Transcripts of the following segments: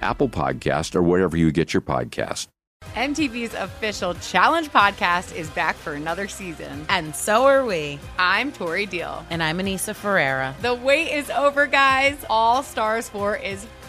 Apple Podcast, or wherever you get your podcast. MTV's official Challenge podcast is back for another season. And so are we. I'm Tori Deal. And I'm Anissa Ferreira. The wait is over, guys. All Stars 4 is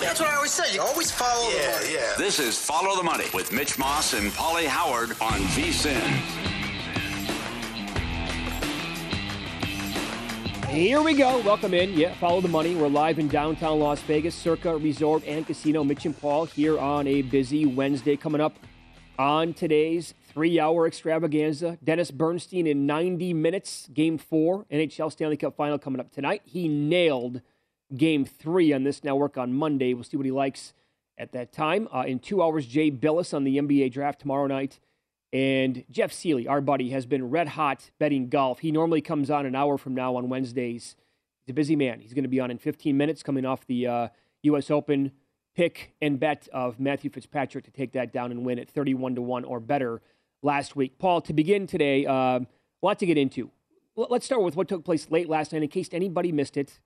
That's what I always say. You always follow yeah, the money. Yeah. This is Follow the Money with Mitch Moss and Pauly Howard on VSIN. Here we go. Welcome in. Yeah, follow the money. We're live in downtown Las Vegas, Circa Resort and Casino. Mitch and Paul here on a busy Wednesday. Coming up on today's three hour extravaganza. Dennis Bernstein in 90 minutes, game four, NHL Stanley Cup final coming up tonight. He nailed game three on this network on Monday. We'll see what he likes at that time. Uh, in two hours, Jay Bilas on the NBA draft tomorrow night. And Jeff Sealey, our buddy, has been red hot betting golf. He normally comes on an hour from now on Wednesdays. He's a busy man. He's going to be on in 15 minutes, coming off the uh, U.S. Open pick and bet of Matthew Fitzpatrick to take that down and win at 31 to 1 or better last week. Paul, to begin today, uh, a lot to get into. Let's start with what took place late last night in case anybody missed it.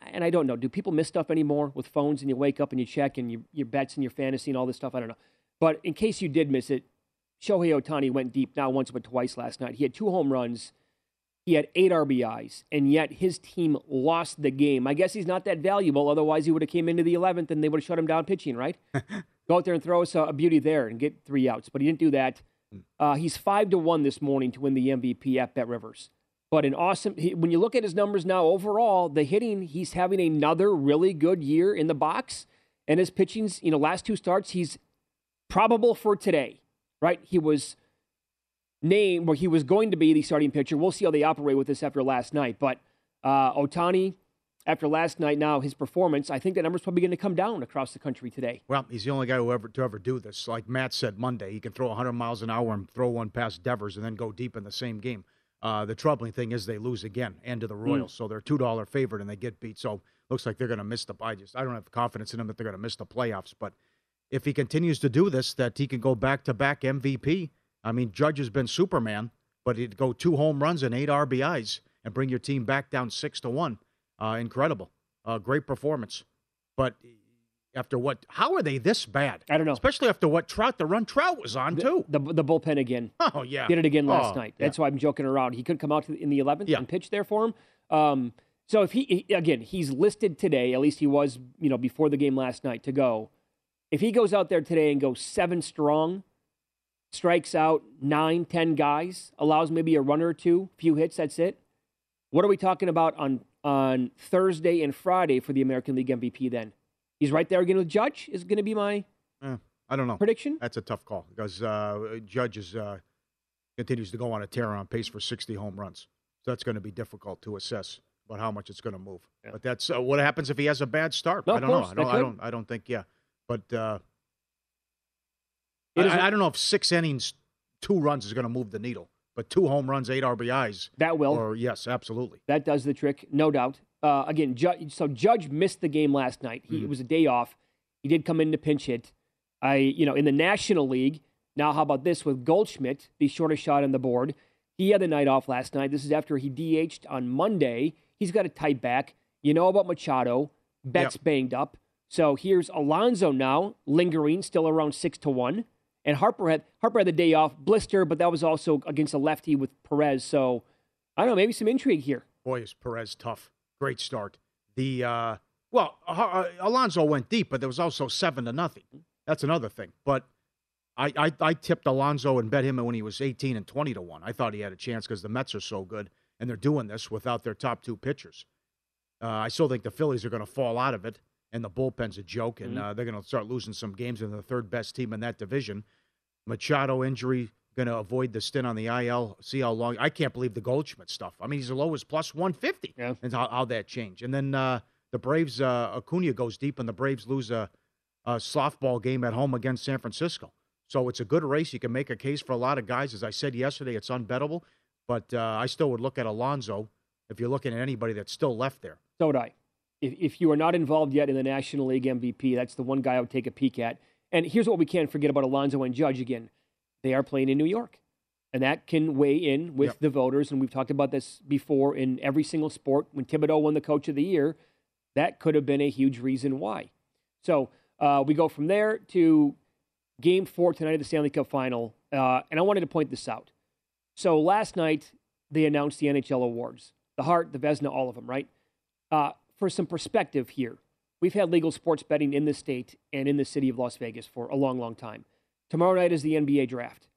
And I don't know, do people miss stuff anymore with phones and you wake up and you check and you, your bets and your fantasy and all this stuff? I don't know. But in case you did miss it, Shohei Ohtani went deep not once but twice last night. He had two home runs. He had eight RBIs, and yet his team lost the game. I guess he's not that valuable. Otherwise, he would have came into the 11th and they would have shut him down pitching, right? Go out there and throw us a, a, beauty there and get three outs. But he didn't do that. Uh, he's five to one this morning to win the MVP at Bet Rivers. But an awesome. He, when you look at his numbers now, overall, the hitting, he's having another really good year in the box, and his pitching's. You know, last two starts, he's probable for today right? He was named, well, he was going to be the starting pitcher. We'll see how they operate with this after last night. But uh, Ohtani, after last night, now his performance, I think the number's probably going to come down across the country today. Well, he's the only guy who ever to ever do this. Like Matt said Monday, he can throw 100 miles an hour and throw one past Devers and then go deep in the same game. Uh, the troubling thing is they lose again and to the Royals, mm. so they're two dollar favorite and they get beat. So looks like they're going to miss the. I just I don't have confidence in them that they're going to miss the playoffs, but if he continues to do this, that he can go back to back MVP. I mean, Judge has been Superman, but he'd go two home runs and eight RBIs and bring your team back down six to one. Uh, incredible, uh, great performance. But after what? How are they this bad? I don't know. Especially after what Trout, the run Trout was on the, too. The, the bullpen again. Oh yeah, did it again last oh, night. That's yeah. why I'm joking around. He could come out in the 11th yeah. and pitch there for him. Um, so if he again, he's listed today. At least he was, you know, before the game last night to go if he goes out there today and goes seven strong, strikes out nine, ten guys, allows maybe a runner or two, few hits, that's it. What are we talking about on on Thursday and Friday for the American League MVP then? He's right there again with Judge, is going to be my. Yeah. I don't know. Prediction? That's a tough call because uh, Judge is, uh, continues to go on a tear on pace for 60 home runs. So that's going to be difficult to assess about how much it's going to move. But that's uh, what happens if he has a bad start. No, I don't course, know. I don't, I don't. I don't think. Yeah, but uh, I, I don't know if six innings, two runs is going to move the needle. But two home runs, eight RBIs. That will. Or yes, absolutely. That does the trick, no doubt. Uh, again, Ju- so Judge missed the game last night. He, It was a day off. He did come in to pinch hit. I, you know, in the National League. Now, how about this with Goldschmidt, the shortest shot on the board? He had the night off last night. This is after he DH'd on Monday. He's got a tight back. You know about Machado. Betts banged up. So here's Alonso now, lingering, still around six to one. And Harper had Harper had the day off, blister, but that was also against a lefty with Perez. So I don't know, maybe some intrigue here. Boy, is Perez tough. Great start. The uh, well, uh, Alonso went deep, but there was also seven to nothing. That's another thing. But I, I, I tipped Alonso and bet him when he was eighteen and twenty to one. I thought he had a chance because the Mets are so good, and they're doing this without their top two pitchers. Uh, I still think the Phillies are going to fall out of it, and the bullpen's a joke, and Mhm. uh, they're going to start losing some games. And the third best team in that division. Machado injury going to avoid the stint on the IL. See how long. I can't believe the Goldschmidt stuff. I mean, he's the lowest plus 150. Yeah. And how, how that changed. And then uh, the Braves, uh, Acuna goes deep, and the Braves lose a, a softball game at home against San Francisco. So it's a good race. You can make a case for a lot of guys. As I said yesterday, it's unbettable. But uh, I still would look at Alonso if you're looking at anybody that's still left there. So would I. If, if you are not involved yet in the National League MVP, that's the one guy I would take a peek at. And here's what we can't forget about Alonso and Judge again. They are playing in New York. And that can weigh in with Yep. the voters. And we've talked about this before in every single sport. When Thibodeau won the Coach of the Year, that could have been a huge reason why. So uh, we go from there to game four tonight of the Stanley Cup final. Uh, and I wanted to point this out. So last night, they announced the NHL awards the Hart, the Vezina, all of them, right? Uh, for some perspective here, we've had legal sports betting in the state and in the city of Las Vegas for a long, long time. Tomorrow night is the NBA draft.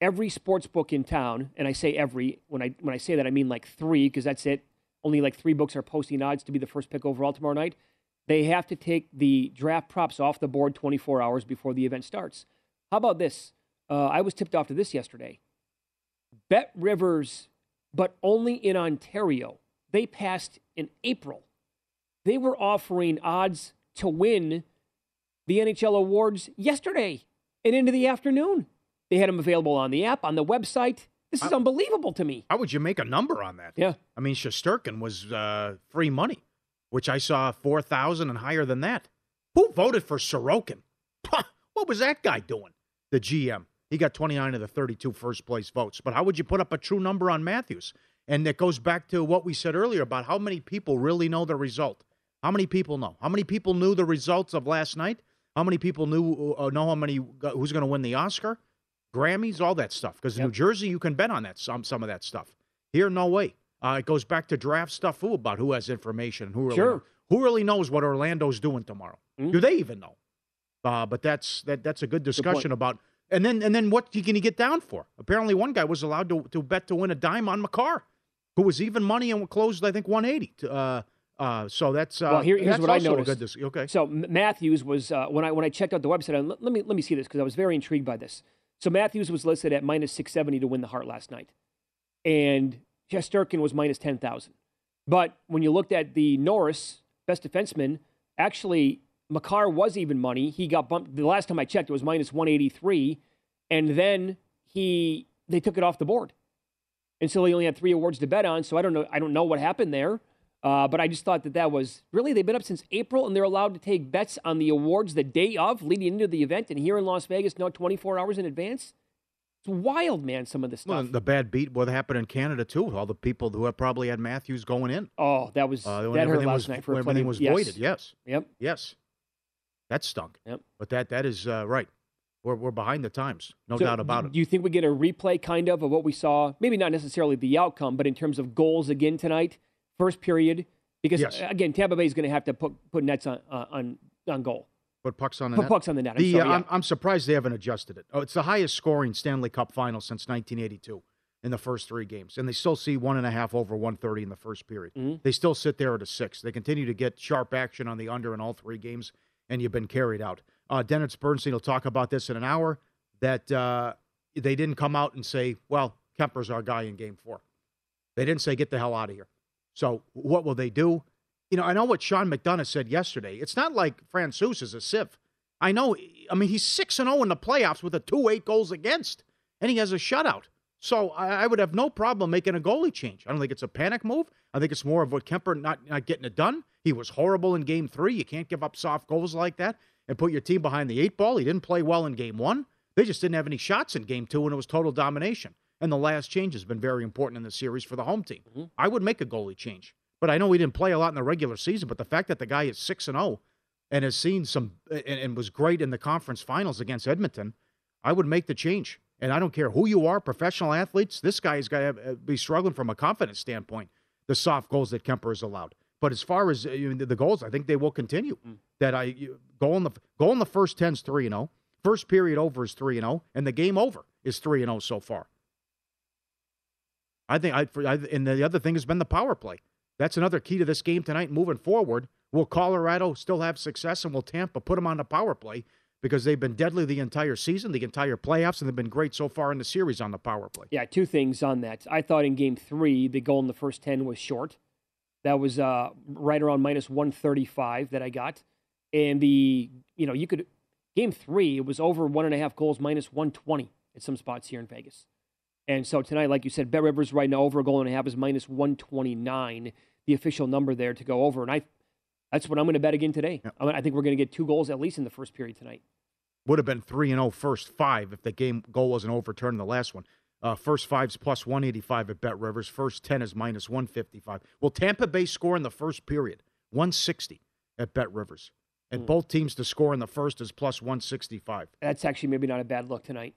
Every sports book in town, and I say every, when I, when I say that, I mean like three, because that's it. Only like three books are posting odds to be the first pick overall tomorrow night. They have to take the draft props off the board 24 hours before the event starts. How about this? Uh, I was tipped off to this yesterday. Bet Rivers, but only in Ontario. They passed in April. They were offering odds to win the NHL awards yesterday and into the afternoon. They had them available on the app, on the website. This is unbelievable to me. How would you make a number on that? Yeah. I mean, Shesterkin was uh, free money, which I saw 4,000 and higher than that. Who voted for Sorokin? What was that guy doing? The GM. He got 29 of the 32 first place votes. But how would you put up a true number on Matthews? And it goes back to what we said earlier about how many people really know the result. How many people know? How many people knew the results of last night? How many people knew uh, know how many who's going to win the Oscar, Grammys, all that stuff? Because in New Jersey, you can bet on that some some of that stuff. Here, no way. Uh, it goes back to draft stuff who about who has information, who really Sure. who really knows what Orlando's doing tomorrow. Mm-hmm. Do they even know? Uh, but that's that that's a good discussion point. about. And then and then what can you get down for? Apparently, one guy was allowed to to bet to win a dime on Makar, who was even money and closed I think 180. Uh, uh, so that's uh, well, here, here's what I noticed. Okay. So Matthews was uh, when I when I checked out the website. and Let, me let me see this because I was very intrigued by this. So Matthews was listed at minus six seventy to win the Hart last night, and Shesterkin was minus ten thousand. But when you looked at the Norris best defenseman, actually Makar was even money. He got bumped. The last time I checked, it was minus one eighty three, and then he they took it off the board, and so he only had three awards to bet on. So I don't know. I don't know what happened there. Uh, but I just thought that that was really they've been up since April, and they're allowed to take bets on the awards the day of, leading into the event. And here in Las Vegas, now 24 hours in advance. It's wild, man. Some of this stuff. Well, the bad beat what happened in Canada too. All the people who have probably had Matthews going in. oh, that was Uh, when that hurt everything last was night for when everything was yes. voided. Yes. Yep. Yes. That stunk. Yep. But that that is uh, right. We're we're behind the times. No So doubt about it. Do you think we get a replay kind of of what we saw? Maybe not necessarily the outcome, but in terms of goals again tonight, first period. Because Yes. uh, again, Tampa Bay is going to have to put put nets on uh, on on goal. Put pucks on the Put net. pucks on the net. I'm The, sorry, uh, yeah. I'm, I'm surprised they haven't adjusted it. Oh, it's the highest scoring Stanley Cup final since 1982 in the first three games, and they still see one and a half over 130 in the first period. Mm-hmm. They still sit there at a six. They continue to get sharp action on the under in all three games, and you've been carried out. uh, Dennis Bernstein will talk about this in an hour, that uh, they didn't come out and say, well, Kuemper's our guy in game four. They didn't say, get the hell out of here. So what will they do? You know, I know what Sean McDonough said yesterday. It's not like Francouz is a sieve. I know, I mean, he's 6 and 0 in the playoffs with a 2 8 goals against, and he has a shutout. So I, I, would have no problem making a goalie change. I don't think it's a panic move. I think it's more of what Kuemper not, not getting it done. He was horrible in game three. You can't give up soft goals like that and put your team behind the eight ball. He didn't play well in game one. They just didn't have any shots in game two, and it was total domination. And the last change has been very important in the series for the home team. Mm-hmm. I would make a goalie change. But I know he didn't play a lot in the regular season, but the fact that the guy is 6 and 0 and has seen some and, and was great in the conference finals against Edmonton, I would make the change. And I don't care who you are, professional athletes, this guy is going to be struggling from a confidence standpoint, the soft goals that Kuemper has allowed. But as far as uh, the goals, I think they will continue. Mm. That I go in the go in the first 10's 3 and 0. First period over is 3 and 0 and the game over is 3 and 0 so far. I think I, I and the other thing has been the power play. That's another key to this game tonight moving forward. Will Colorado still have success and will Tampa put them on the power play? because they've been deadly the entire season, the entire playoffs, and they've been great so far in the series on the power play. Yeah, two things on that. I thought in game three, the goal in the first 10 was short. That was uh, right around minus 135 that I got. And the, you know, you could, game three, it was over one and a half goals, minus 120 at some spots here in Vegas. And so tonight, like you said, Bet Rivers right now over a goal and a half is minus 129, the official number there to go over. And I that's what I'm going to bet again today. Yeah. I think we're going to get two goals at least in the first period tonight. Would have been 3 and 0 first five if the game goal wasn't overturned in the last one. Uh, first five's plus 185 at Bet Rivers. First 10 is minus 155. Well, Tampa Bay score in the first period, 160 at Bet Rivers. And mm. both teams to score in the first is plus 165. That's actually maybe not a bad look tonight.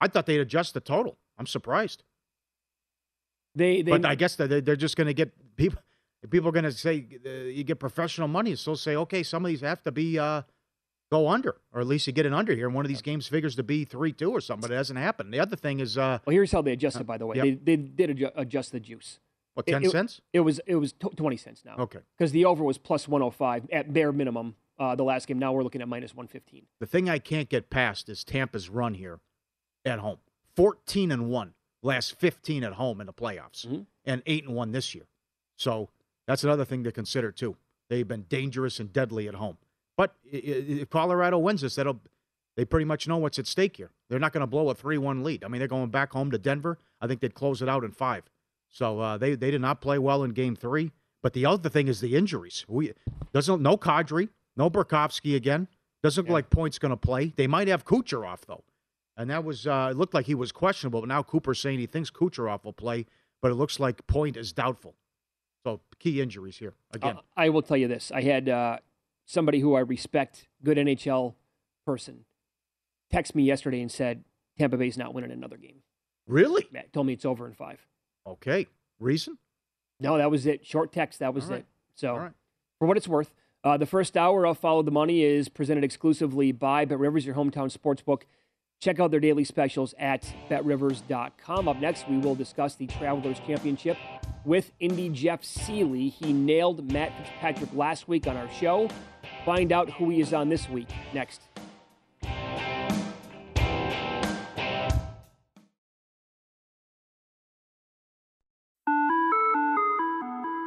I thought they'd adjust the total. I'm surprised. They, they but I guess they're, they're just going to get people people are going to say uh, you get professional money, so say okay, some of these have to be uh, go under, or at least you get an under here. And one of these games figures to be three two or something, but it hasn't happened. The other thing is, uh, well, here's how they adjusted. By the way, yep. they, they did adjust the juice. What ten it, cents? It, it was it was twenty cents now. Okay, because the over was plus one hundred oh five at bare minimum. Uh, the last game. Now we're looking at minus one fifteen. The thing I can't get past is Tampa's run here at home. Fourteen and one last fifteen at home in the playoffs, mm-hmm. and eight and one this year. So that's another thing to consider too. They've been dangerous and deadly at home. But if Colorado wins this, that'll they pretty much know what's at stake here. They're not going to blow a three-one lead. I mean, they're going back home to Denver. I think they'd close it out in five. So uh, they they did not play well in Game Three. But the other thing is the injuries. We doesn't no Kadri, no Burakovsky again. Doesn't yeah. look like Point's going to play. They might have Kucherov though, and that was uh, it looked like he was questionable. But now Cooper's saying he thinks Kucherov will play, but it looks like Point is doubtful. So key injuries here again. Uh, I will tell you this: I had uh, somebody who I respect, good NHL person, text me yesterday and said Tampa Bay's not winning another game. Really? Yeah, told me it's over in five. Okay. Reason? No, that was it. Short text. That was right. it. So, for what it's worth, uh, the first hour of Follow the Money is presented exclusively by Bet Rivers, your hometown sports book. Check out their daily specials at betrivers.com. Up next, we will discuss the Travelers Championship with Indy Jeff Sealey. He nailed Matt Fitzpatrick last week on our show. Find out who he is on this week next.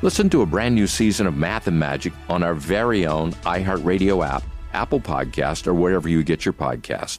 Listen to a brand new season of Math and Magic on our very own iHeartRadio app, Apple Podcast, or wherever you get your podcast.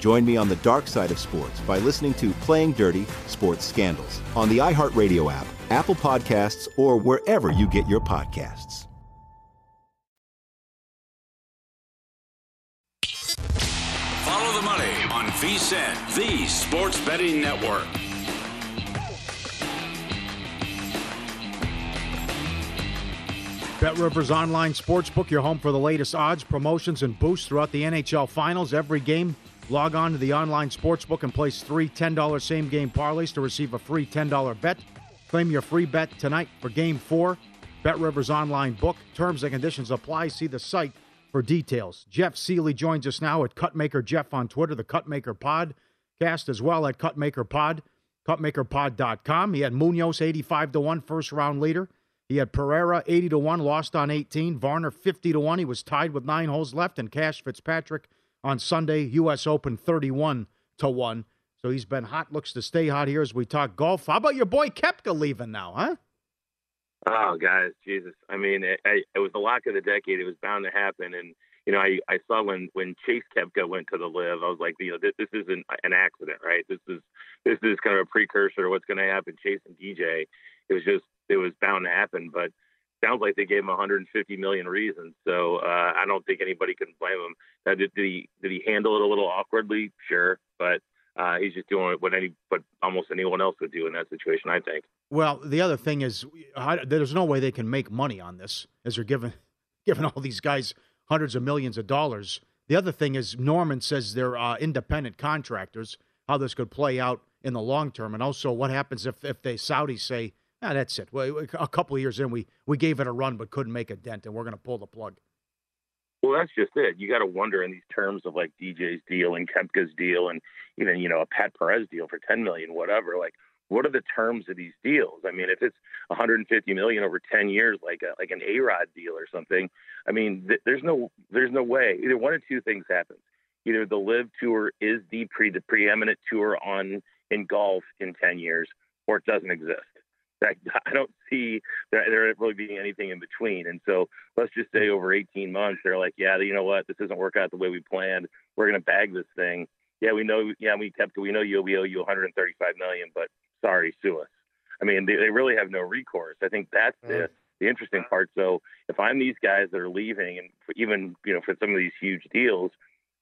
Join me on the dark side of sports by listening to Playing Dirty Sports Scandals on the iHeartRadio app, Apple Podcasts, or wherever you get your podcasts. Follow the money on VSIN, the sports betting network. Bet Rivers Online Sportsbook, your home for the latest odds, promotions, and boosts throughout the NHL Finals. Every game, log on to the online sportsbook and place three $10 same game parlays to receive a free $10 bet. Claim your free bet tonight for Game 4. Bet Rivers Online Book. Terms and conditions apply. See the site for details. Jeff Sealey joins us now at Cutmaker Jeff on Twitter, the Cutmaker Pod. Cast as well at Cutmaker Pod, cutmakerpod.com. He had Munoz 85 to 1 first round leader. He had Pereira 80 to 1, lost on 18. Varner 50 to 1. He was tied with nine holes left. And Cash Fitzpatrick on Sunday, U.S. Open 31 to 1. So he's been hot, looks to stay hot here as we talk golf. How about your boy Koepka leaving now, huh? Oh, guys, Jesus. I mean, it, it was the lock of the decade. It was bound to happen. And, you know, I, I saw when, when Chase Koepka went to the LIV, I was like, you know, this, this isn't an accident, right? This is, this is kind of a precursor to what's going to happen. Chase and DJ, it was just, it was bound to happen. But sounds like they gave him 150 million reasons. So uh, I don't think anybody can blame him. Now, did, did he did he handle it a little awkwardly? Sure, but uh, he's just doing what any what almost anyone else would do in that situation. I think. Well, the other thing is, I, there's no way they can make money on this as they're giving giving all these guys hundreds of millions of dollars. The other thing is, Norman says they're uh, independent contractors. How this could play out in the long term, and also what happens if if the Saudis say Ah, that's it. Well, a couple of years in, we we gave it a run, but couldn't make a dent, and we're going to pull the plug. Well, that's just it. You got to wonder in these terms of like DJ's deal and Koepka's deal, and even you know a Pat Perez deal for 10 million, whatever. Like, what are the terms of these deals? I mean, if it's 150 million over 10 years, like a, like an A Rod deal or something, I mean, th- there's no there's no way. Either one or two things happen. Either the LIV Tour is the pre the preeminent tour on in golf in 10 years, or it doesn't exist. I don't see there, there really being anything in between. And so let's just say over 18 months, they're like, yeah, you know what? This doesn't work out the way we planned. We're going to bag this thing. Yeah, we know. Yeah, we kept. We know you. We owe you 135 million, but sorry, sue us. I mean, they, they really have no recourse. I think that's mm. the the interesting part. So if I'm these guys that are leaving, and even you know for some of these huge deals,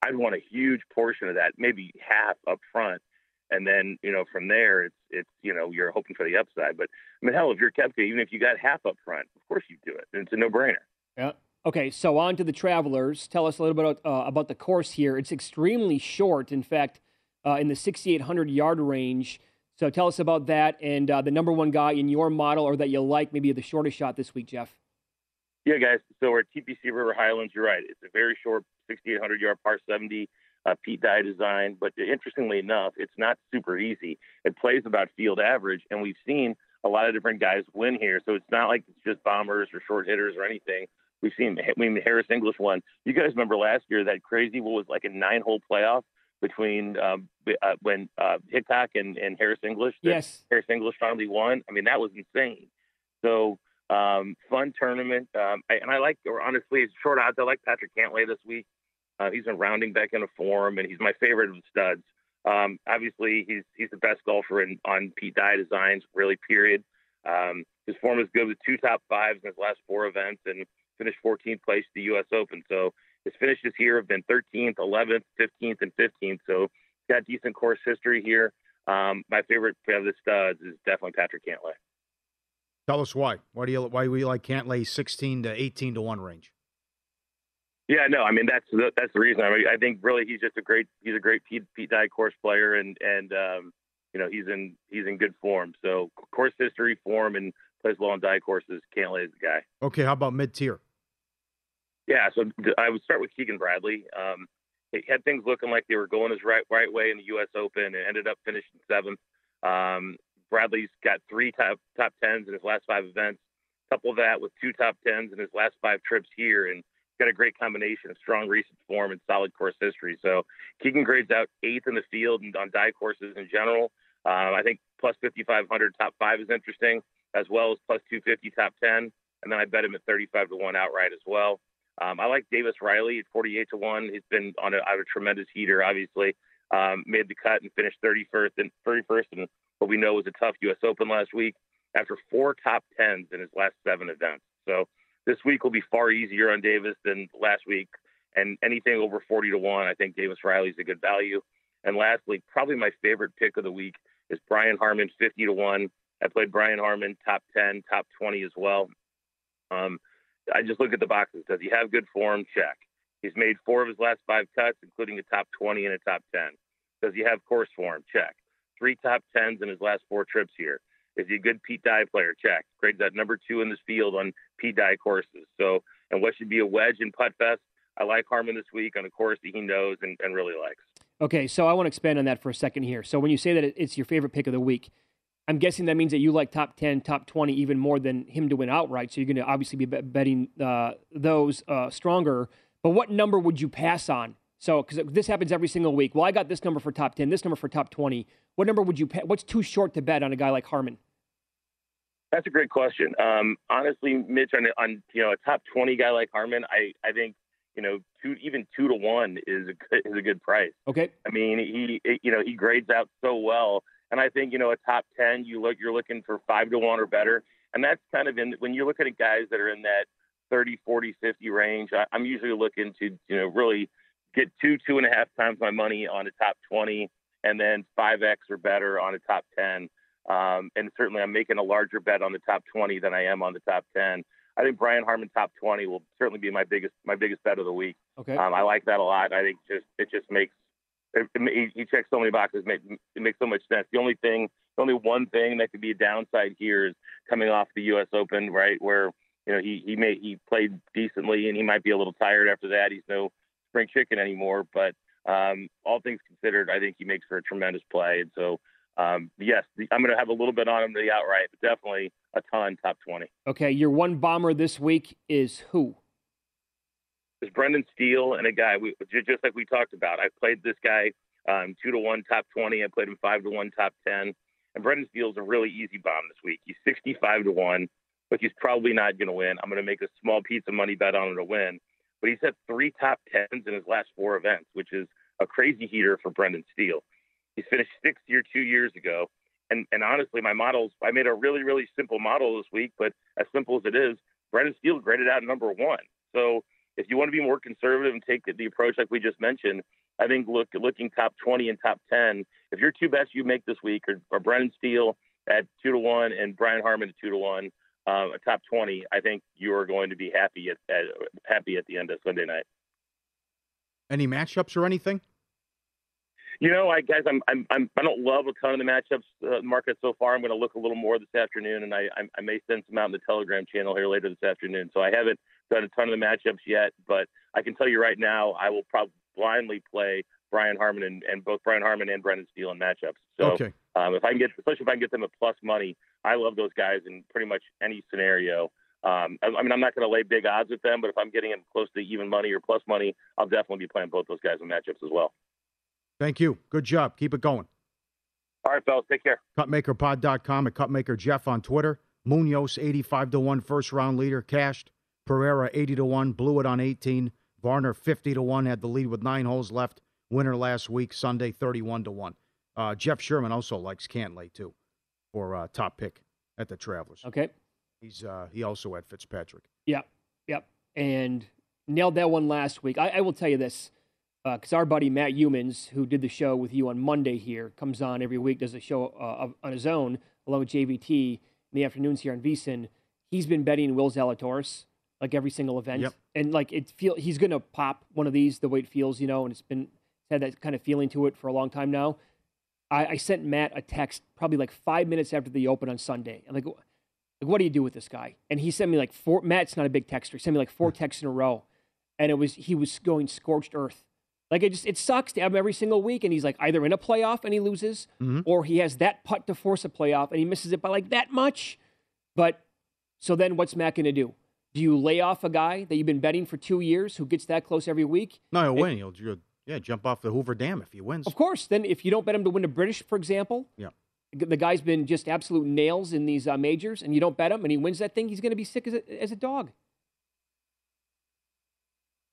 I'd want a huge portion of that, maybe half up front, and then you know from there it's it's you know you're hoping for the upside. But I mean, hell, if you're Koepka, even if you got half up front, of course you do it. It's a no brainer. Yeah. Okay, so on to the Travelers. Tell us a little bit about, uh, about the course here. It's extremely short, in fact, uh, in the 6,800 yard range. So tell us about that and uh, the number one guy in your model or that you like, maybe the shortest shot this week, Jeff. Yeah, guys. So we're at TPC River Highlands. You're right. It's a very short 6,800 yard par 70 uh, Pete Dye design. But interestingly enough, it's not super easy. It plays about field average, and we've seen a lot of different guys win here. So it's not like it's just bombers or short hitters or anything. We've seen we mean, Harris English won. You guys remember last year that crazy what was like a nine hole playoff between um, uh, when uh, Hickok and, and Harris English. Yes. Harris English finally won. I mean, that was insane. So um, fun tournament. Um, I, and I like, or honestly, it's short odds. I like Patrick Cantlay this week. Uh, he's been rounding back into form, and he's my favorite of the studs. Um, obviously, he's he's the best golfer in, on Pete Dye designs, really. Period. Um, his form is good with two top fives in his last four events, and finished 14th place at the U.S. Open. So his finishes here have been 13th, 11th, 15th, and 15th. So he's got decent course history here. Um, my favorite of the studs is definitely Patrick Cantlay. Tell us why. Why do you why we like Cantlay 16 to 18 to one range? Yeah, no, I mean that's the, that's the reason. I mean, I think really he's just a great he's a great Pete, Pete Dye course player, and and um, you know he's in he's in good form. So course history, form, and plays well on Dye courses. Cantlay is the guy. Okay, how about mid tier? Yeah, so I would start with Keegan Bradley. Um, he had things looking like they were going his right right way in the U.S. Open, and ended up finishing seventh. Um, Bradley's got three top top tens in his last five events. Couple that with two top tens in his last five trips here, and got a great combination of strong recent form and solid course history. So Keegan grades out eighth in the field and on Dye courses in general. Um, I think plus 5,500 top five is interesting, as well as plus 250 top 10. And then I bet him at 35 to 1 outright as well. Um, I like Davis Riley at 48 to 1. He's been on a, a tremendous heater, obviously. Um, made the cut and finished 31st and 31st in what we know was a tough U.S. Open last week after four top tens in his last seven events. So this week will be far easier on Davis than last week. And anything over 40 to 1, I think Davis Riley's a good value. And lastly, probably my favorite pick of the week is Brian Harman, 50 to 1. I played Brian Harman top 10, top 20 as well. Um, I just look at the boxes. Does he have good form? Check. He's made four of his last five cuts, including a top 20 and a top 10. Does he have course form? Check. Three top 10s in his last four trips here. Is he a good Pete Dye player? Check. Grades that number two in this field on Pete Dye courses. So, and what should be a wedge in Putt Fest? I like Harman this week on a course that he knows and, and really likes. Okay, so I want to expand on that for a second here. So when you say that it's your favorite pick of the week, I'm guessing that means that you like top 10, top 20 even more than him to win outright. So you're going to obviously be betting uh, those uh, stronger. But what number would you pass on? So, because this happens every single week. Well, I got this number for top 10, this number for top 20. What number would you pay? What's too short to bet on a guy like Harman? That's a great question. Um, honestly, Mitch, on, on, you know a top 20 guy like Harman, I, I think you know two even two to one is a is a good price. Okay. I mean, he you know he grades out so well and I think, you know, a top 10, you look, you're looking for five to one or better. And that's kind of in, when you're looking at guys that are in that 30, 40, 50 range, I, I'm usually looking to, you know, really get two, two and a half times my money on a top 20 and then 5X or better on a top 10. Um, and certainly I'm making a larger bet on the top 20 than I am on the top 10. I think Brian Harman top 20 will certainly be my biggest, my biggest bet of the week. Okay. Um, I like that a lot. I think just, it just makes, he, he checks so many boxes. It makes so much sense. The only thing, the only one thing that could be a downside here is coming off the U.S. Open, right, where you know he he may he played decently and he might be a little tired after that. He's no spring chicken anymore. But um, all things considered, I think he makes for a tremendous play. And so, um, yes, the, I'm going to have a little bit on him to the outright, but definitely a ton top 20. Okay, your one bomber this week is who? There's Brendan Steele and a guy we, just like we talked about. I played this guy um, two to one top 20. I played him five to one top 10. And Brendan Steele's a really easy bomb this week. He's 65 to one, but he's probably not going to win. I'm going to make a small piece of money bet on him to win. But he's had three top 10s in his last four events, which is a crazy heater for Brendan Steele. He's finished sixth year two years ago. And, and honestly, my models, I made a really, really simple model this week, but as simple as it is, Brendan Steele graded out number one. So if you want to be more conservative and take the approach like we just mentioned, I think look looking top 20 and top 10. If your two bets you make this week are, are Brendan Steele at two to one and Brian Harman at two to one, uh, a top 20, I think you are going to be happy at, at happy at the end of Sunday night. Any matchups or anything? You know, I guess I'm, I'm, I'm I don't love a ton of the matchups uh, market so far. I'm going to look a little more this afternoon, and I, I I may send some out in the Telegram channel here later this afternoon. So I haven't done a ton of the matchups yet, but I can tell you right now, I will probably blindly play Brian Harman and, and both Brian Harman and Brendan Steele in matchups. So Okay. um, if I can get, especially if I can get them at plus money, I love those guys in pretty much any scenario. Um, I, I mean, I'm not going to lay big odds with them, but if I'm getting them close to even money or plus money, I'll definitely be playing both those guys in matchups as well. Thank you. Good job. Keep it going. All right, fellas, take care. CutmakerPod.com at Cutmaker Jeff on Twitter. Munoz, 85 to 1 first round leader, cashed. Pereira, 80 to 1, blew it on 18. Varner, 50 to 1, had the lead with nine holes left. Winner last week, Sunday, 31 to 1. Uh, Jeff Sherman also likes Cantlay, too, for uh, top pick at the Travelers. Okay. He's uh, He also had Fitzpatrick. Yep, yep. And nailed that one last week. I, I will tell you this, because our buddy Matt Youmans, who did the show with you on Monday here, comes on every week, does a show uh, on his own, along with JVT in the afternoons here on VSIN. He's been betting Will Zalatoris like every single event, Yep. and like it feel he's going to pop one of these the way it feels, you know, and it's been had that kind of feeling to it for a long time now. I, I sent Matt a text probably like five minutes after the Open on Sunday. I'm like, like, what do you do with this guy? And he sent me like four. Matt's not a big texter. He sent me like four texts in a row, and it was he was going scorched earth. Like it just it sucks to have him every single week, and he's like either in a playoff and he loses, Mm-hmm. or he has that putt to force a playoff and he misses it by like that much. But so then what's Matt going to do? Do you lay off a guy that you've been betting for two years who gets that close every week? No, he'll And- win. He'll, he'll yeah, jump off the Hoover Dam if he wins. Of course. Then if you don't bet him to win a British, for example, Yeah. the guy's been just absolute nails in these uh, majors, and you don't bet him, and he wins that thing, he's going to be sick as a, as a dog.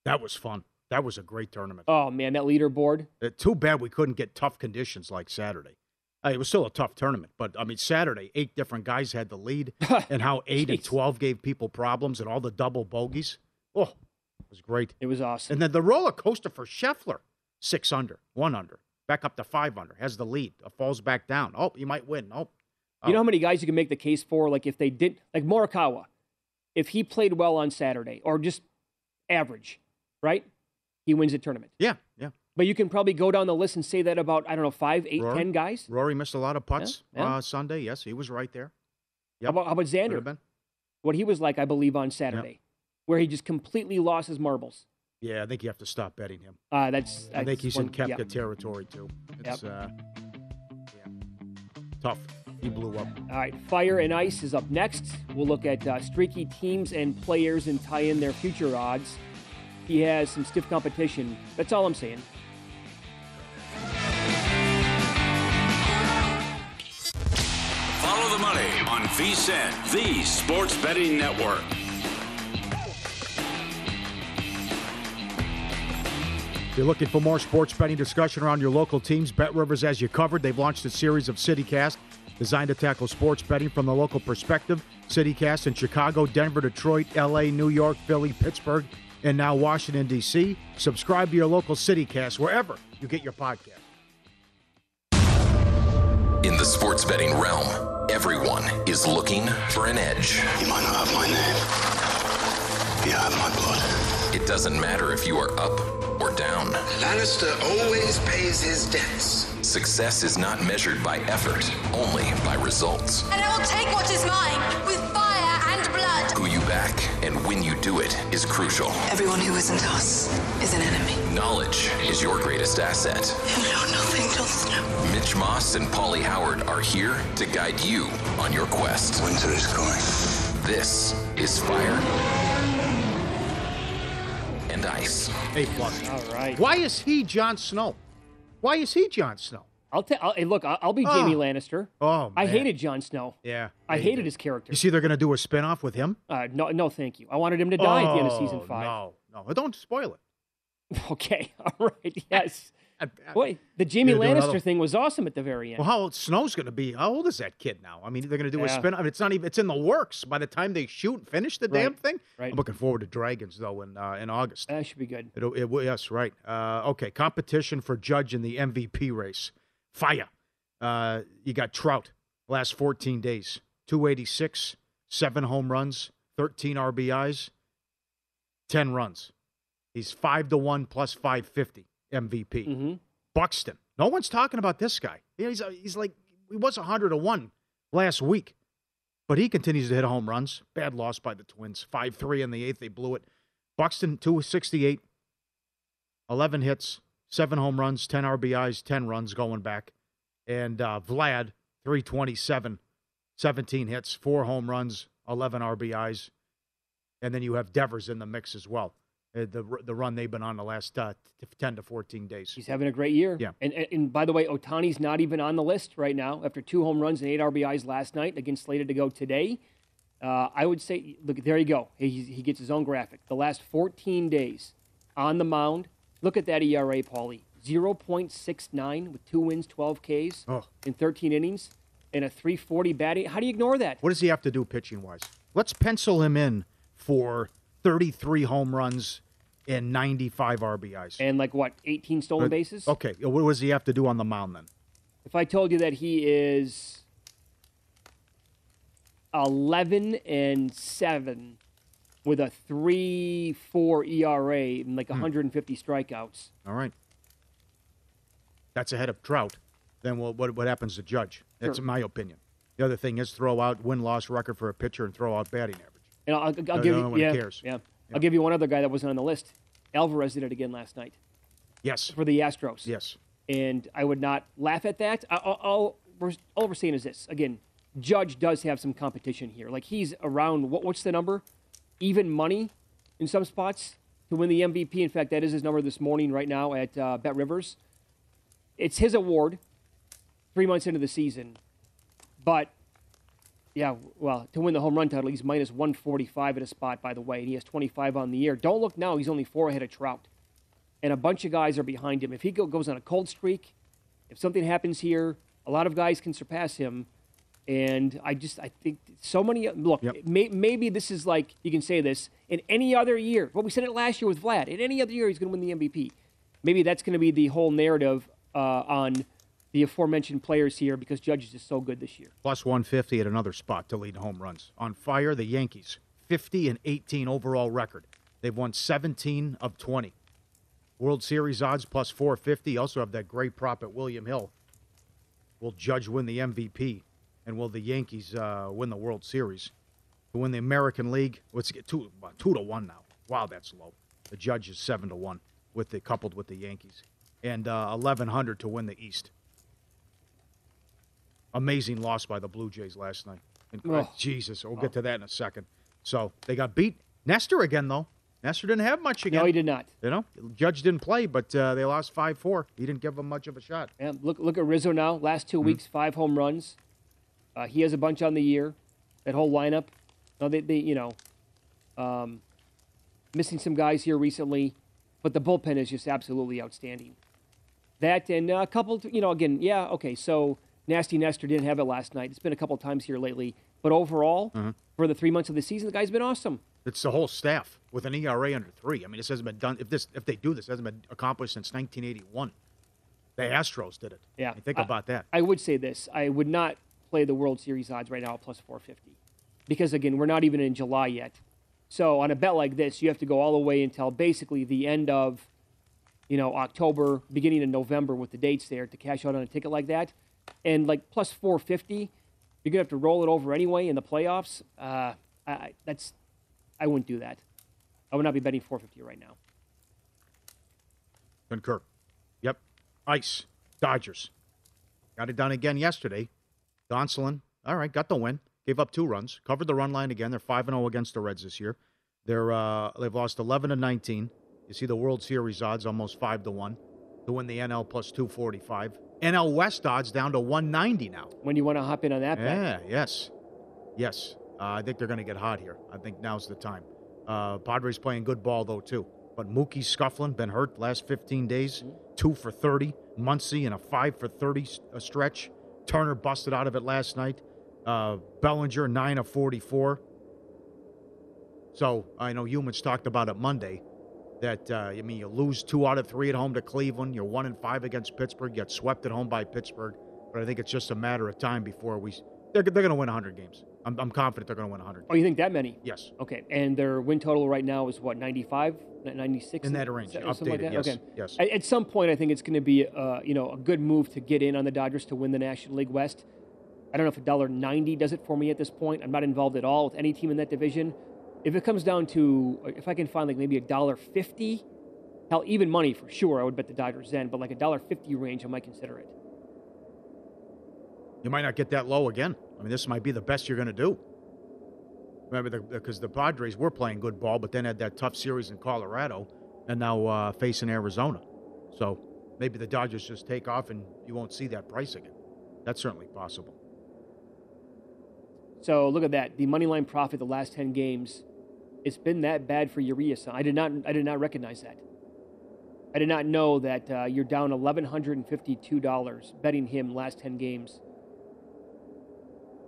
That was fun. That was a great tournament. Oh man, that leaderboard. Uh, too bad we couldn't get tough conditions like Saturday. Uh, it was still a tough tournament, but I mean, Saturday, eight different guys had the lead, and how eight and twelve gave people problems, and all the double bogeys. Oh, it was great. It was awesome. And then the roller coaster for Scheffler, six under, one under, back up to five under, has the lead, uh, falls back down. Oh, you might win. Oh, You know how many guys you can make the case for? Like if they didn't, like Morikawa, if he played well on Saturday or just average, right? He wins the tournament. yeah, yeah. But you can probably go down the list and say that about I don't know five, eight, ten Rory? guys. Rory missed a lot of putts Yeah, yeah. Uh, Sunday. Yes, he was right there. How about how about Xander? What he was like, I believe, on Saturday, where he just completely lost his marbles. Yeah, I think you have to stop betting him. Uh, that's I think he's one- in Koepka yep. territory too. It's Yep. uh, yeah, tough. He blew up. All right, Fire and Ice is up next. We'll look at uh, streaky teams and players and tie in their future odds. He has some stiff competition. That's all I'm saying. Follow the money on VSIN, the sports betting network. If you're looking for more sports betting discussion around your local teams, Bet Rivers has you covered. They've launched a series of CityCast designed to tackle sports betting from the local perspective. CityCast in Chicago, Denver, Detroit, LA, New York, Philly, Pittsburgh, and now Washington, D.C. Subscribe to your local CityCast wherever you get your podcast. In the sports betting realm, everyone is looking for an edge. You might not have my name. You have my blood. It doesn't matter if you are up or down. Lannister always pays his debts. Success is not measured by effort, only by results. And I will take what is mine with fire back and when you do it is crucial. Everyone who isn't us is an enemy. Knowledge is your greatest asset. You know nothing, Jon Snow. Mitch Moss and Pauly Howard are here to guide you on your quest. Winter is coming. This is Fire and Ice. A plus. All right. Why is he Jon Snow? Why is he Jon Snow? I'll tell. Hey, look, I'll, I'll be Oh. Jaime Lannister. Oh, I hated Jon Snow. Yeah. I hated did. his character. You see, they're going to do a spinoff with him. Uh, no, no, thank you. I wanted him to die at the end of season Oh, five. No, no, don't spoil it. Okay, all right, yes. Boy, the Jaime You're gonna do Lannister another- thing was awesome at the very end. Well, how old Snow's going to be? How old is that kid now? I mean, they're going to do a Yeah. spin. I mean, it's not even. It's in the works. By the time they shoot and finish the damn thing, right. I'm looking forward to Dragons though in uh, in August. That should be good. It'll, it will. Yes, right. Uh, okay, competition for judge in the MVP race. Fire. Uh, you got Trout. Last 14 days, 286, seven home runs, 13 RBIs, 10 runs. He's five to one plus 550 MVP. Mm-hmm. Buxton. No one's talking about this guy. He's, he's like, he was 100 to one last week, but he continues to hit home runs. Bad loss by the Twins. 5 3 in the eighth. They blew it. Buxton, 268, 11 hits, seven home runs, 10 RBIs, 10 runs going back. And uh, Vlad, 327, 17 hits, four home runs, 11 RBIs. And then you have Devers in the mix as well. Uh, the the run they've been on the last uh, 10 to 14 days. He's having a great year. Yeah. And, and, and by the way, Ohtani's not even on the list right now after two home runs and eight RBIs last night against slated to go today. Uh, I would say, look, there you go. He, he gets his own graphic. The last 14 days on the mound. Look at that ERA, Pauly. 0.69 with two wins, 12 Ks Oh. in 13 innings, and a 340 batting. How do you ignore that? What does he have to do pitching wise? Let's pencil him in for 33 home runs and 95 RBIs. And like what, 18 stolen Uh, bases? Okay, what does he have to do on the mound then? If I told you that he is 11 and 7 with a 3 4 ERA and like hmm. 150 strikeouts. All right. That's ahead of Trout. Then what, what, what happens to Judge? That's Sure. my opinion. The other thing is throw out win loss record for a pitcher and throw out batting average. And I'll, I'll No- give no you one yeah, cares. yeah. I'll give you one other guy that wasn't on the list. Alvarez did it again last night Yes. for the Astros. Yes. And I would not laugh at that. I- All, all, we're, all we're saying is this again, Judge does have some competition here. Like he's around, what, what's the number? Even money in some spots to win the MVP. In fact, that is his number this morning right now at uh, Bet Rivers. It's his award three months into the season. But, yeah, well, to win the home run title, he's minus 145 at a spot, by the way, and he has 25 on the year. Don't look now, he's only four ahead of Trout. And a bunch of guys are behind him. If he go, goes on a cold streak, if something happens here, a lot of guys can surpass him. And I just, I think so many. Look, may, maybe this is like you can say this in any other year. Well, we said it last year with Vlad. In any other year, he's going to win the MVP. Maybe that's going to be the whole narrative uh, on the aforementioned players here because Judge is just so good this year. Plus 150 at another spot to lead home runs. On fire, the Yankees, 50 and 18 overall record. They've won 17 of 20. World Series odds plus 450. Also have that great prop at William Hill. Will Judge win the MVP? And will the Yankees uh, win the World Series? To win the American League, let's get two, about two to one now. Wow, that's low. The Judge is seven to one with the coupled with the Yankees, and uh, 1100 to win the East. Amazing loss by the Blue Jays last night. And, Oh. Jesus, we'll get to that in a second. So they got beat. Nestor again, though. Nestor didn't have much again. No, he did not. You know, Judge didn't play, but uh, they lost five four. He didn't give them much of a shot. And look look at Rizzo now. Last 2 weeks, five home runs. Uh, he has a bunch on the year. That whole lineup. No, they, they you know, um, missing some guys here recently, but the bullpen is just absolutely outstanding. That and uh, a couple, you know, again, yeah, okay. So Nasty Nestor didn't have it last night. It's been a couple times here lately, but overall, for the three months of the season, the guy's been awesome. It's the whole staff with an ERA under three. I mean, this hasn't been done. If this, if they do this, it hasn't been accomplished since 1981. The Astros did it. Yeah, I mean, think I- about that. I would say this: I would not play the World Series odds right now at plus 450, because again, we're not even in July yet. So on a bet like this, you have to go all the way until basically the end of, you know, October, beginning of November with the dates there to cash out on a ticket like that, and like plus 450, you're gonna have to roll it over anyway in the playoffs. Uh, I, that's, I wouldn't do that. I would not be betting 450 right now. Concur. Yep. Ice. Dodgers. Got it done again yesterday. Gonsolin, all right, got the win. Gave up two runs. Covered the run line again. They're 5 and 0 against the Reds this year. They're, uh, they've lost 11 to 19. You see the World Series odds almost 5 to 1 to win the NL plus 245. NL West odds down to 190 now. When you want to hop in on that bet? Yeah, yes. Yes. Uh, I think they're going to get hot here. I think now's the time. Uh, Padres playing good ball, though, too. But Mookie's scuffling, been hurt last 15 days. Two for 30. Muncy in a five for 30 a stretch. Turner busted out of it last night. Uh, Bellinger, 9 of 44. So I know Youmans talked about it Monday. That uh, I mean, you lose two out of three at home to Cleveland. You're one and five against Pittsburgh. You get swept at home by Pittsburgh. But I think it's just a matter of time before we They're, they're going to win 100 games. I'm, I'm confident they're going to win 100. Oh, you think that many? Yes. Okay, and their win total right now is what 95, 96 In that range, Is that- or something like updated, that? yes, Okay. yes. At, at some point, I think it's going to be uh, you know a good move to get in on the Dodgers to win the National League West. I don't know if a dollar ninety does it for me at this point. I'm not involved at all with any team in that division. If it comes down to if I can find like maybe a dollar fifty, hell, even money for sure, I would bet the Dodgers then. But like a dollar fifty range, I might consider it. You might not get that low again. I mean, this might be the best you're going to do. Remember, because the, Padres were playing good ball, but then had that tough series in Colorado, and now uh, facing Arizona. So maybe the Dodgers just take off, and you won't see that price again. That's certainly possible. So look at that. The money line profit the last ten games, it's been that bad for Urias. I did not I did not recognize that. I did not know that uh, you're down eleven hundred and fifty two dollars betting him last ten games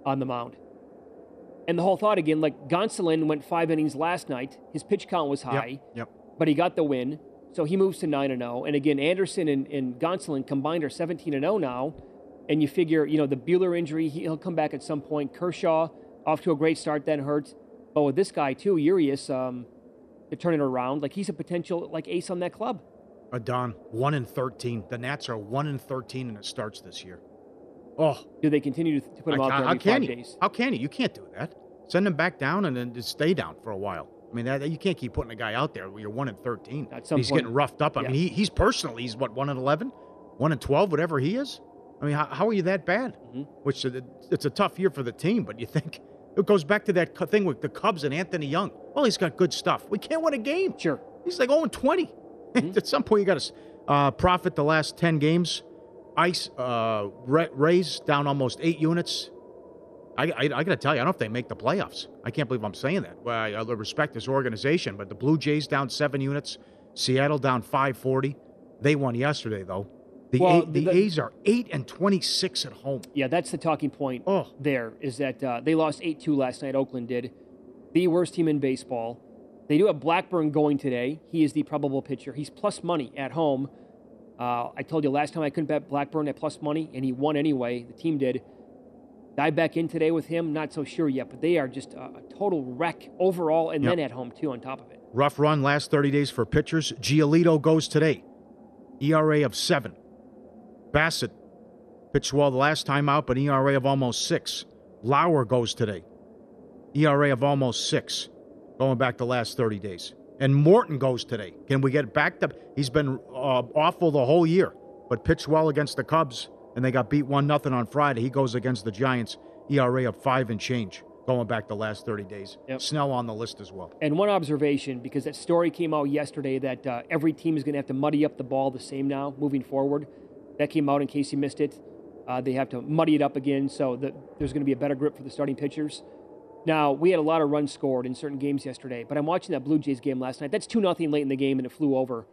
on the mound. And the whole thought again, like Gonsolin went five innings last night. His pitch count was high, Yep. but he got the win. So he moves to 9 and 0. And again, Anderson and, and Gonsolin combined are 17 and 0 now. And you figure, you know, the Buehler injury, he- he'll come back at some point. Kershaw off to a great start, then hurt. But with this guy too, Urias, um, to turn it around, like he's a potential like ace on that club. Uh, Don, 1 in 13. The Nats are 1 in 13 and it starts this year. Oh. Do they continue to, to put him out there how every can five you? days? How can you? You can't do that. Send him back down and then just stay down for a while. I mean, that, you can't keep putting a guy out there where you're one in thirteen. At some he's point- getting roughed up. I yeah. mean, he, he's personally he's what one in eleven, one in twelve, whatever he is. I mean, how, how are you that bad? Mm-hmm. Which uh, it's a tough year for the team, but you think it goes back to that cu- thing with the Cubs and Anthony Young. Well, he's got good stuff. We can't win a game. Sure, he's like 0 and 20. At some point, you got to uh, profit the last ten games. Ice uh, Ra- Rays down almost eight units. I, I, I got to tell you, I don't know if they make the playoffs. I can't believe I'm saying that. Well, I, I respect this organization, but the Blue Jays down seven units, Seattle down 540. They won yesterday, though. The, Well, A, the, the- A's are eight and 26 at home. Yeah, that's the talking point Oh. there is that uh, they lost 8 2 last night. Oakland did. The worst team in baseball. They do have Blackburn going today. He is the probable pitcher. He's plus money at home. Uh, I told you last time I couldn't bet Blackburn at plus money, and he won anyway. The team did. Dive back in today with him, not so sure yet, but they are just a, a total wreck overall, and Yep. then at home, too, on top of it. Rough run last 30 days for pitchers. Giolito goes today. ERA of seven. Bassitt pitched well the last time out, but ERA of almost six. Lauer goes today. ERA of almost six, going back the last 30 days. And Morton goes today. Can we get back to? He's been uh, awful the whole year, but pitched well against the Cubs, and they got beat one nothing on Friday. He goes against the Giants. ERA of five and change, going back the last 30 days. Snell on the list as well. And one observation, because that story came out yesterday that uh, every team is going to have to muddy up the ball the same now moving forward. That came out in case you missed it. Uh, they have to muddy it up again, so that there's going to be a better grip for the starting pitchers. Now, we had a lot of runs scored in certain games yesterday, but I'm watching that Blue Jays game last night. That's 2 nothing late in the game, and it flew over.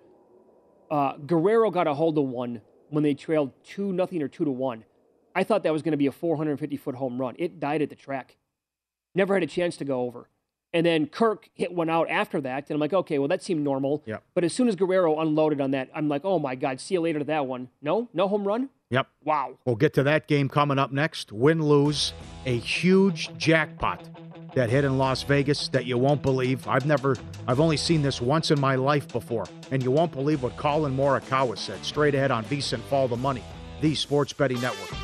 Uh, Guerrero got a hold of one when they trailed 2 nothing or 2 to 1. I thought that was going to be a 450 foot home run. It died at the track. Never had a chance to go over. And then Kirk hit one out after that, and I'm like, okay, well, that seemed normal. Yep. But as soon as Guerrero unloaded on that, I'm like, oh my God, see you later to that one. No, no home run? Yep. Wow. We'll get to that game coming up next. Win lose, a huge jackpot that hit in Las Vegas that you won't believe. I've never, I've only seen this once in my life before, and you won't believe what Collin Morikawa said. Straight ahead on VSiN Follow the Money, the Sports Betting Network.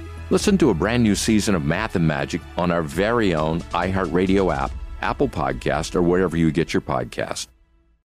Listen to a brand new season of Math and Magic on our very own iHeartRadio app, Apple Podcast, or wherever you get your podcast.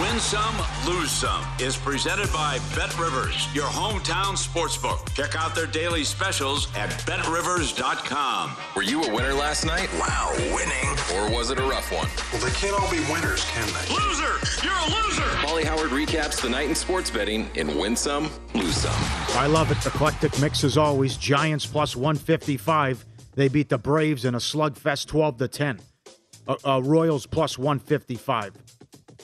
Win some, lose some is presented by Bet Rivers, your hometown sportsbook. Check out their daily specials at betrivers.com. Were you a winner last night? Wow, winning. Or was it a rough one? Well, they can't all be winners, can they? Loser! You're a loser! Pauly Howard recaps the night in sports betting in Win Some, Lose Some. I love it. Eclectic mix as always. Giants plus 155. They beat the Braves in a slugfest 12 to 10. Uh, uh, Royals plus 155.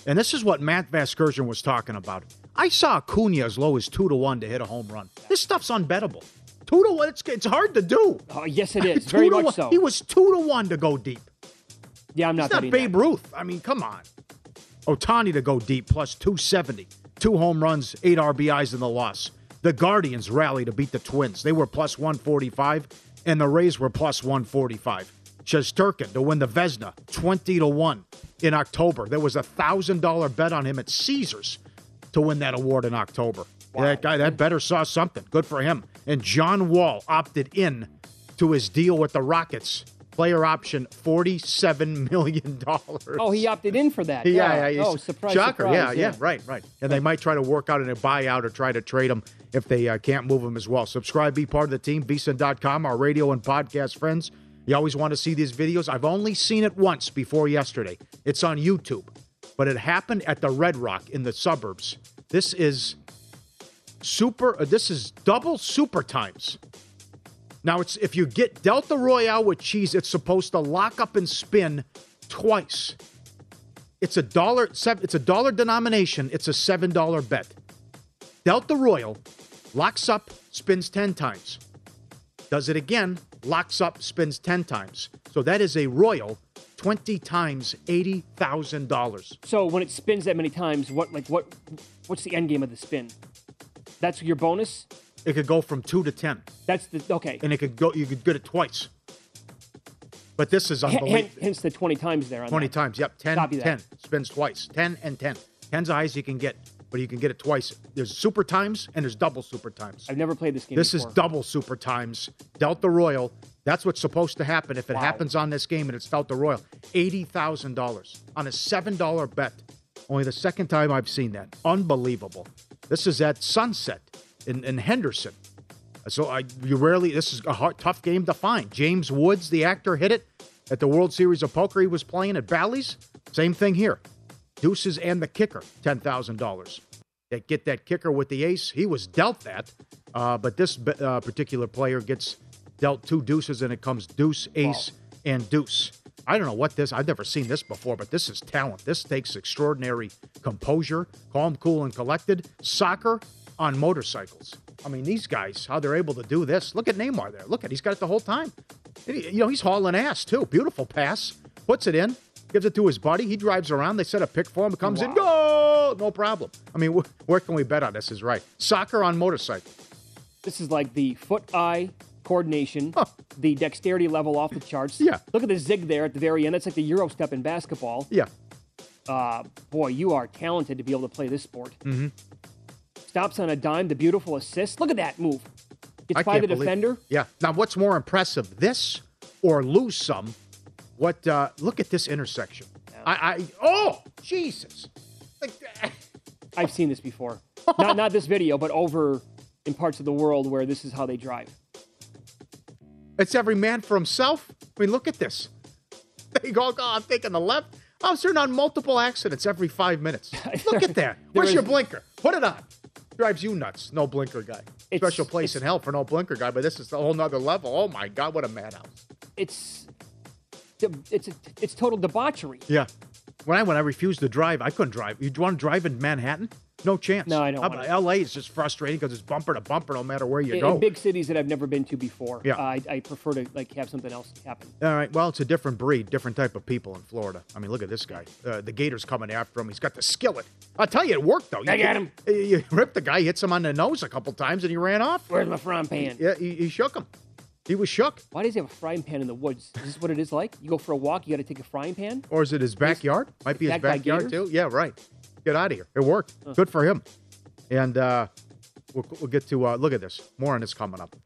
And this is what Matt Vasgersian was talking about. I saw Acuna as low as 2 to 1 to hit a home run. This stuff's unbettable. 2 to 1, it's, it's hard to do. Oh, yes, it is. Two Very much one. so. He was 2 to 1 to go deep. yeah, I'm not It's not Babe that. Ruth. I mean, come on. Ohtani to go deep plus 270. Two home runs, eight RBIs in the loss. The Guardians rally to beat the Twins. They were plus 145, and the Rays were plus 145. Shesterkin to win the Vezina, 20 to 1 in October. There was a $1,000 bet on him at Caesars to win that award in October. That guy, that better saw something. Good for him. And John Wall opted in to his deal with the Rockets. Player option, $47 million. Oh, he opted in for that. Yeah, yeah. Oh, surprise, Shocker. surprise. yeah, yeah, right, right. And they might try to work out in a buyout or try to trade him if they uh, can't move him as well. Subscribe, be part of the team, vsin.com, our radio and podcast friends. You always want to see these videos. I've only seen it once before yesterday. It's on YouTube, but it happened at the Red Rock in the suburbs. This is super, uh, this is double super times. Now, it's if you get Delta Royale with cheese, it's supposed to lock up and spin twice. It's a dollar. It's a dollar denomination. It's a seven dollar bet. Delta Royal locks up, spins ten times. Does it again, locks up, spins ten times. So that is a Royal, twenty times eighty thousand dollars. So when it spins that many times, what like what what's the end game of the spin? That's your bonus. It could go from two to ten, That's the okay. and it could go. You could get it twice. But this is unbelievable. hen- hence the twenty times there. On 20 that. times. Yep. 10, Copy that. 10. Spins twice. 10 and 10. 10's the highest you can get, but you can get it twice. There's super times and there's double super times. I've never played this game. This is double super times. Delta Royal. That's what's supposed to happen if it Wow. happens on this game and it's Delta Royal. $80,000 on a $7 bet. Only the second time I've seen that. Unbelievable. This is at sunset in, in Henderson. So I, you rarely. This is a hard, tough game to find. James Woods, the actor, hit it at the World Series of Poker he was playing at Bally's. Same thing here. Deuces and the kicker, ten thousand dollars. That get that kicker with the ace. He was dealt that, uh, but this uh, particular player gets dealt two deuces, and it comes deuce, ace, and deuce. I don't know what this. I've never seen this before, but this is talent. This takes extraordinary composure, calm, cool, and collected. Soccer on motorcycles. I mean, these guys, how they're able to do this. Look at Neymar there. Look at he's got it the whole time. You know, he's hauling ass too. Beautiful pass. Puts it in. Gives it to his buddy. He drives around. They set a pick for him. Comes wow. in. Go! No problem. I mean, wh- where can we bet on this? Is right. Soccer on motorcycle. This is like the foot-eye coordination, huh. the dexterity level off the charts. Yeah. Look at the zig there at the very end. That's like the Euro step in basketball. Yeah. Uh, boy, you are talented to be able to play this sport. Mm-hmm. Stops on a dime, the beautiful assist. Look at that move. It's by the defender. Yeah. Now, what's more impressive, this or lose some? What? Uh, look at this intersection. I, I. Oh, Jesus! Like, I've seen this before. not not this video, but over in parts of the world where this is how they drive. It's every man for himself. I mean, look at this. They go, oh, I'm taking the left. I was turning on multiple accidents every five minutes. Look at that. Where's is... your blinker? Put it on. Drives you nuts. No blinker guy. It's, Special place in hell for no blinker guy, but this is a whole nother level. Oh my God, what a madhouse. It's it's it's total debauchery. Yeah. When I when I refused to drive, I couldn't drive. You want to drive in Manhattan? No chance. No, I don't. Uh, LA is just frustrating because it's bumper to bumper no matter where you in, go. In big cities that I've never been to before. Yeah. Uh, I, I, prefer to like have something else happen. All right. Well, it's a different breed, different type of people in Florida. I mean, look at this guy. Uh, the Gators coming after him. He's got the skillet. I'll tell you, it worked though. I got him. You, you ripped the guy, hits him on the nose a couple times, and he ran off. Where's my frying pan? Yeah, he, he shook him. He was shook. Why does he have a frying pan in the woods? Is this what it is like? You go for a walk, you got to take a frying pan? Or is it his backyard? Might be his backyard too. Yeah, right. Get out of here. It worked. Huh. Good for him. And uh, we'll, we'll get to uh, look at this. More on this coming up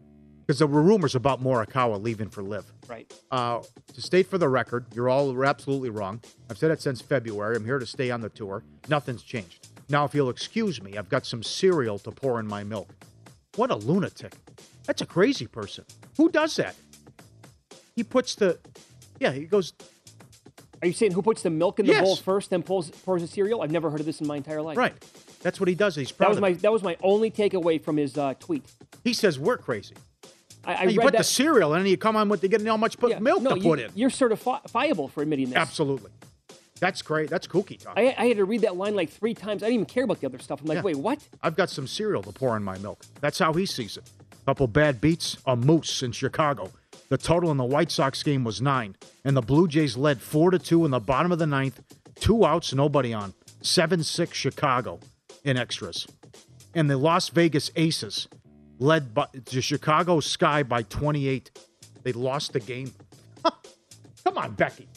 because there were rumors about Morikawa leaving for LIV. Right. Uh, to state for the record, you're all absolutely wrong. I've said it since February. I'm here to stay on the tour. Nothing's changed. Now, if you'll excuse me, I've got some cereal to pour in my milk. What a lunatic! That's a crazy person. Who does that? He puts the, yeah, he goes. Are you saying who puts the milk in the yes. bowl first, then pulls, pours the cereal? I've never heard of this in my entire life. Right. That's what he does. He's proud. That was my that was my only takeaway from his uh, tweet. He says we're crazy. I, I you put that, the cereal and then you come on with to getting how much yeah, milk no, to put in. You're certifiable for admitting this. Absolutely. That's great. That's kooky talk. I, I, had to read that line like three times. I didn't even care about the other stuff. I'm like, yeah. wait, what? I've got some cereal to pour in my milk. That's how he sees it. Couple bad beats, a moose in Chicago. The total in the White Sox game was nine, and the Blue Jays led four to two in the bottom of the ninth. Two outs, nobody on. Seven six Chicago in extras, and the Las Vegas Aces led by the Chicago Sky by 28. They lost the game. Come on, Becky.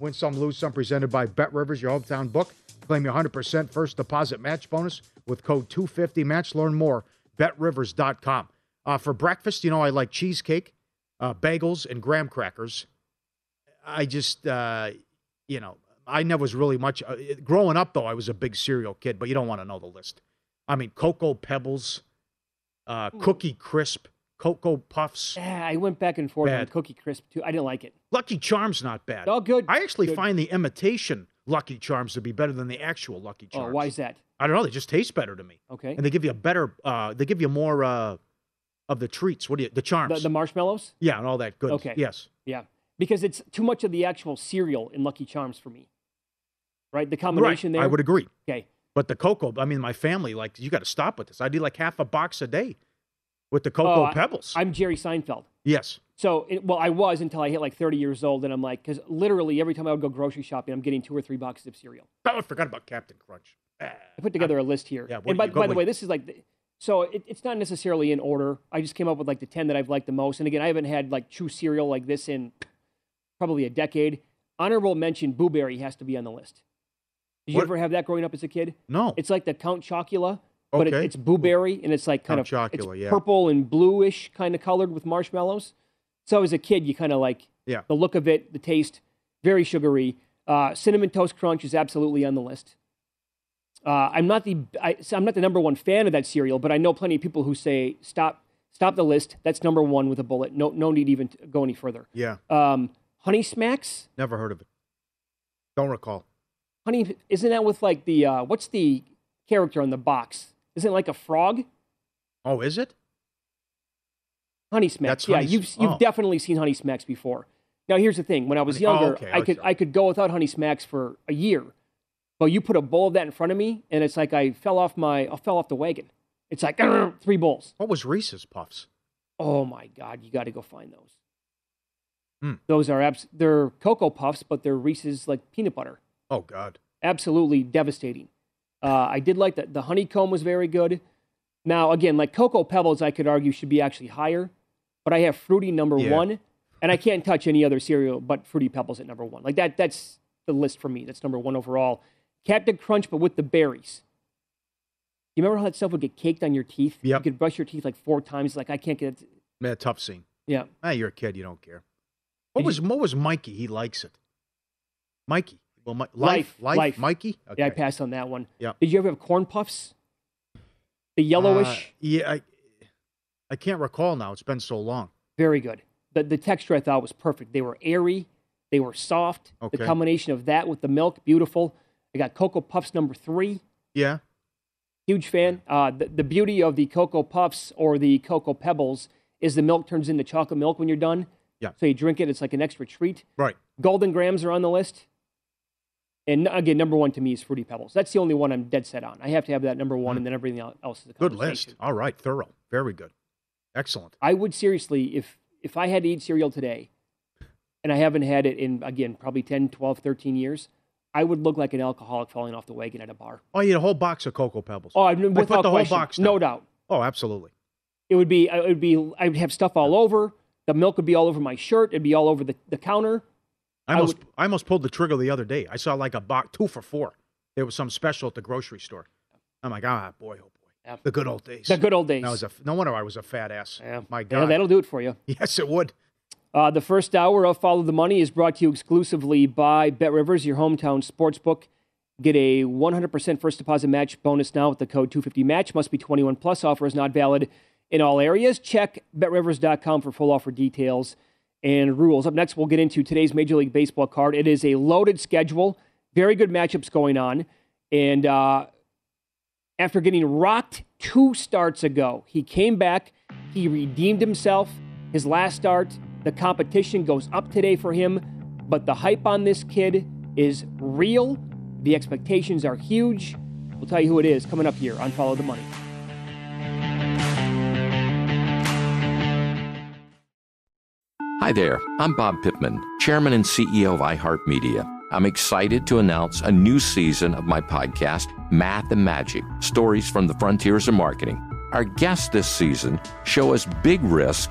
Win some, lose some. Presented by Bet Rivers, your hometown book. Claim your 100% first deposit match bonus with code 250 match. Learn more. BetRivers.com. Uh, for breakfast, you know, I like cheesecake, uh, bagels, and graham crackers. I just, uh, you know, I never was really much. Uh, growing up, though, I was a big cereal kid, but you don't want to know the list. I mean, Cocoa Pebbles, uh, Cookie Crisp, Cocoa Puffs. Yeah, I went back and forth bad. on Cookie Crisp, too. I didn't like it. Lucky Charms, not bad. Oh, good. I actually good. find the imitation Lucky Charms to be better than the actual Lucky Charms. Oh, why is that? I don't know. They just taste better to me. Okay. And they give you a better, uh, they give you more uh, of the treats. What do you, the charms? The, the marshmallows? Yeah, and all that good. Okay. Yes. Yeah. Because it's too much of the actual cereal in Lucky Charms for me. Right? The combination right. there. I would agree. Okay. But the cocoa, I mean, my family, like, you got to stop with this. I do like half a box a day with the cocoa oh, pebbles. I, am Jerry Seinfeld. Yes. So, it, well, I was until I hit like 30 years old, and I'm like, because literally every time I would go grocery shopping, I'm getting two or three boxes of cereal. Oh, I forgot about Captain Crunch. I put together a list here. Yeah, and by, by the way, this is like, the, so it, it's not necessarily in order. I just came up with like the 10 that I've liked the most. And again, I haven't had like true cereal like this in probably a decade. Honorable mention, Boo Berry has to be on the list. Did you What? ever have that growing up as a kid? No. It's like the Count Chocula, but it, it's Boo Berry, and it's like kind Count of it's Chocula, yeah. purple and bluish kind of colored with marshmallows. So as a kid, you kind of like Yeah. the look of it, the taste, very sugary. Uh, Cinnamon Toast Crunch is absolutely on the list. Uh, I'm not the I, I'm not the number one fan of that cereal, but I know plenty of people who say stop stop the list. That's number one with a bullet. No no need even to go any further. Yeah. Um, Honey Smacks. Never heard of it. Don't recall. Honey, isn't that with like the uh, what's the character on the box? Isn't it like a frog? Oh, is it? Honey Smacks. That's yeah, Honey- you've you've oh. definitely seen Honey Smacks before. Now here's the thing: when I was Honey- oh, younger, okay, I could see. I could go without Honey Smacks for a year, but you put a bowl of that in front of me, and it's like I fell off my I fell off the wagon. It's like three bowls. What was Reese's Puffs? Oh my God, you got to go find those. Hmm. Those are abs- they're Cocoa Puffs, but they're Reese's like peanut butter. Oh God. Absolutely devastating. Uh, I did like that. The honeycomb was very good. Now again, like Cocoa Pebbles, I could argue should be actually higher, but I have Fruity number Yeah. one, and I can't touch any other cereal but Fruity Pebbles at number one. Like that, that's the list for me. That's number one overall. Captain Crunch, but with the berries. You remember how that stuff would get caked on your teeth? Yep. You could brush your teeth like four times. Like I can't get it. Yeah, tough scene. Yeah. Ah, you're a kid. You don't care. What was what was Mikey? He likes it. Mikey. Well, Mi- life, life, Life. Mikey. Yeah, I Okay. passed on that one. Yeah. Did you ever have corn puffs? The yellowish, Uh, yeah, I, I can't recall now. It's been so long. very good. The the texture I thought was perfect. They were airy, they were soft. Okay. The combination of that with the milk, beautiful. I got Cocoa Puffs number three. Yeah. Huge fan. Uh, the, the beauty of the Cocoa Puffs or the Cocoa Pebbles is the milk turns into chocolate milk when you're done. Yeah. So you drink it, it's like an extra treat. Right. Golden Grams are on the list. And again, number one to me is Fruity Pebbles. That's the only one I'm dead set on. I have to have that number one, and then everything else is a. Good list. All right. Thorough. Very good. Excellent. I would seriously, if if I had to eat cereal today, and I haven't had it in again probably 10, 12, 13 years, I would look like an alcoholic falling off the wagon at a bar. Oh, you eat a whole box of Cocoa Pebbles. Oh, I, I without put the whole question, box. no doubt. Oh, absolutely. It would be, it would be, I would have stuff all over. The milk would be all over my shirt. It'd be all over the, the counter. I I almost, I almost pulled the trigger the other day. I saw like a box two for four. There was some special at the grocery store. I'm like, ah, boy, oh boy, the good old days. The good old days. A, no wonder I was a fat ass. Yeah. My God, Yeah, that'll do it for you. yes, it would. Uh, the first hour of Follow the Money is brought to you exclusively by Bet Rivers, your hometown sportsbook. Get a 100% first deposit match bonus now with the code 250match. Must be 21 plus. Offer is not valid in all areas. Check betrivers.com for full offer details and rules. Up next, we'll get into today's Major League Baseball card. It is a loaded schedule, very good matchups going on. And uh, after getting rocked two starts ago, he came back. He redeemed himself. His last start, the competition goes up today for him, but the hype on this kid is real. The expectations are huge. We'll tell you who it is coming up here on Follow the Money. Hi there, I'm Bob Pittman, Chairman and CEO of iHeartMedia. I'm excited to announce a new season of my podcast, Math and Magic Stories from the Frontiers of Marketing. Our guests this season show us big risk